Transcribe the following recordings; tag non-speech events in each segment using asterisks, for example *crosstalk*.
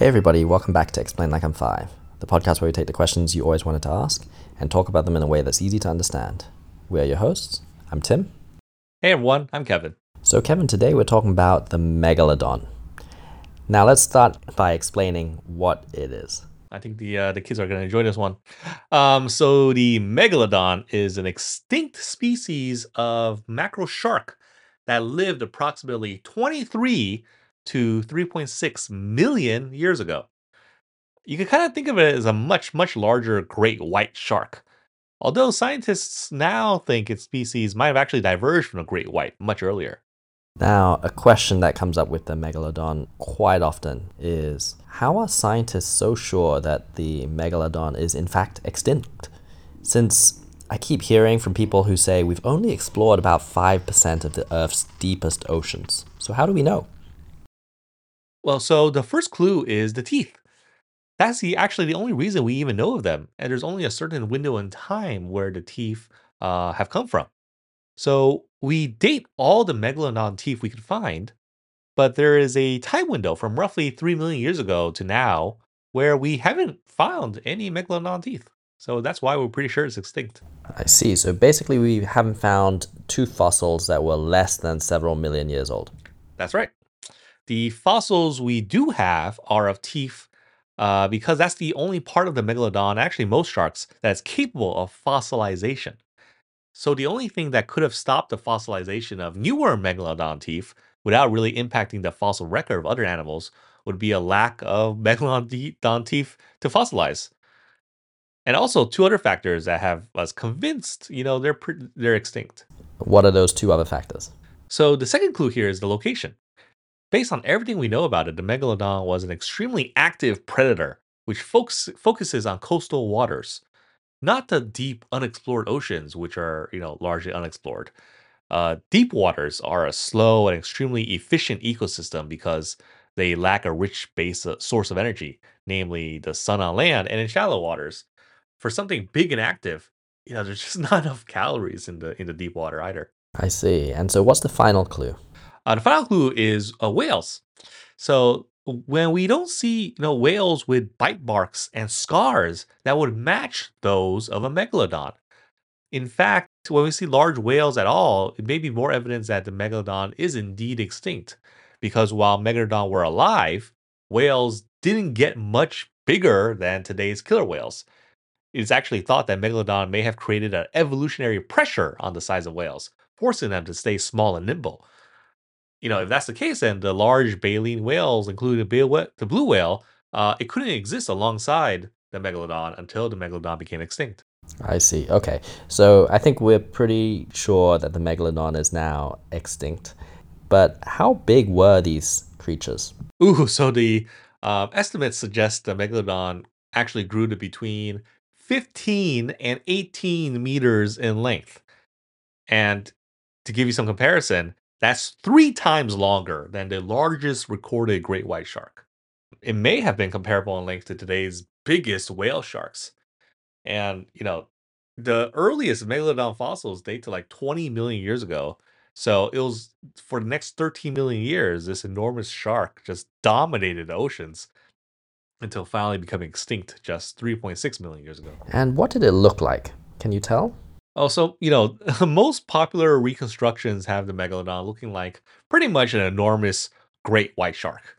Hey, everybody, welcome back to Explain Like I'm Five, the podcast where we take the questions you always wanted to ask and talk about them in a way that's easy to understand. We are your hosts. I'm Tim. Hey, everyone, I'm Kevin. So, Kevin, today we're talking about the megalodon. Now, let's start by explaining what it is. I think the uh, the kids are going to enjoy this one. Um, so the megalodon is an extinct species of mackerel shark that lived approximately 23 to 3.6 million years ago. You can kind of think of it as a much, much larger great white shark. Although scientists now think its species might have actually diverged from the great white much earlier. Now, a question that comes up with the megalodon quite often is how are scientists so sure that the megalodon is in fact extinct? Since I keep hearing from people who say we've only explored about 5% of the Earth's deepest oceans. So, how do we know? Well, so the first clue is the teeth. That's the actually the only reason we even know of them, and there's only a certain window in time where the teeth uh, have come from. So we date all the megalodon teeth we could find, but there is a time window from roughly 3 million years ago to now where we haven't found any megalodon teeth. So that's why we're pretty sure it's extinct. I see. So basically, we haven't found two fossils that were less than several million years old. That's right. The fossils we do have are of teeth uh, because that's the only part of the megalodon, actually most sharks, that's capable of fossilization. So the only thing that could have stopped the fossilization of newer megalodon teeth without really impacting the fossil record of other animals would be a lack of *laughs* megalodon teeth to fossilize. And also two other factors that have us convinced, you know, they're they're extinct. What are those two other factors? So the second clue here is the location. Based on everything we know about it, the megalodon was an extremely active predator which focus, focuses on coastal waters, not the deep unexplored oceans which are, you know, largely unexplored. Uh, deep waters are a slow and extremely efficient ecosystem because they lack a rich base uh, source of energy, namely the sun on land and in shallow waters. For something big and active, you know, there's just *laughs* not enough calories in the in the deep water either. I see. And so, what's the final clue? Uh, the final clue is uh, whales. So when we don't see you know whales with bite marks and scars that would match those of a megalodon. In fact, when we see large whales at all, it may be more evidence that the megalodon is indeed extinct. Because while megalodon were alive, whales didn't get much bigger than today's killer whales. It's actually thought that megalodon may have created an evolutionary pressure on the size of whales, forcing them to stay small and nimble you know, if that's the case, then the large baleen whales, including the, blue whale, uh, it couldn't exist alongside the megalodon until the megalodon became extinct. I see. Okay. So I think we're pretty sure that the megalodon is now extinct. But how big were these creatures? Ooh, so the uh, estimates suggest the megalodon actually grew to between 15 and 18 meters in length. And to give you some comparison, that's three times longer than the largest recorded great white shark. It may have been comparable in length to today's biggest whale sharks. And, you know, the earliest megalodon fossils date to like 20 million years ago. So it was for the next 13 million years, this enormous shark just dominated the oceans until finally becoming extinct just 3.6 million years ago. And what did it look like? Can you tell? Also, you know, *laughs* most popular reconstructions have the megalodon looking like pretty much an enormous great white shark.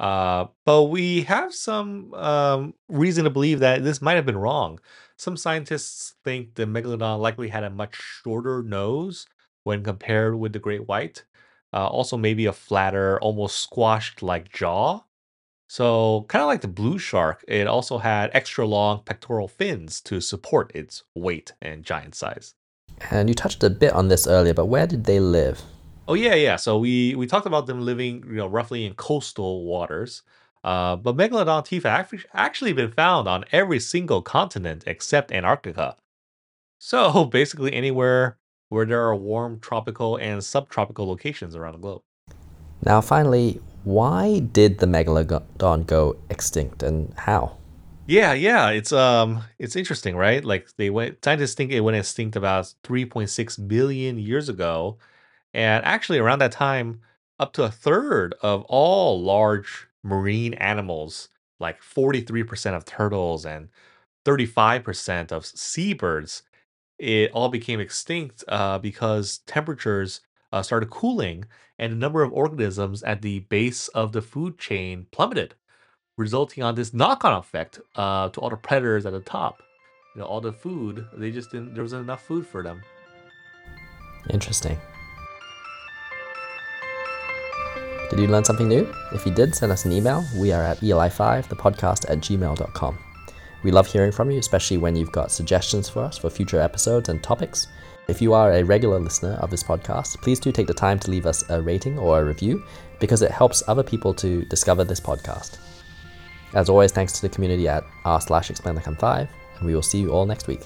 Uh, but we have some um, reason to believe that this might have been wrong. Some scientists think the megalodon likely had a much shorter nose when compared with the great white. Uh, also, maybe a flatter, almost squashed like jaw. So, kind of like the blue shark, it also had extra long pectoral fins to support its weight and giant size. And you touched a bit on this earlier, but where did they live? Oh yeah, yeah. So we we talked about them living, you know, roughly in coastal waters. Uh, but megalodon teeth have actually been found on every single continent except Antarctica. So *laughs* basically anywhere where there are warm tropical and subtropical locations around the globe. Now, finally, why did the megalodon go extinct and how? Yeah, yeah, it's um it's interesting, right? Like they went scientists think it went extinct about 3.6 billion years ago. And actually around that time, up to a third of all large marine animals like 43% of turtles and 35% of seabirds, it all became extinct uh, because temperatures uh, started cooling and the number of organisms at the base of the food chain plummeted, resulting on this knock-on effect uh, to all the predators at the top. You know, all the food they just didn't. There wasn't enough food for them. Interesting. Did you learn something new? If you did, send us an email. We are at eli5, the podcast at gmail.com. We love hearing from you, especially when you've got suggestions for us for future episodes and topics. If you are a regular listener of this podcast, please do take the time to leave us a rating or a review because it helps other people to discover this podcast. As always, thanks to the community at r slash explain like I'm five, and we will see you all next week.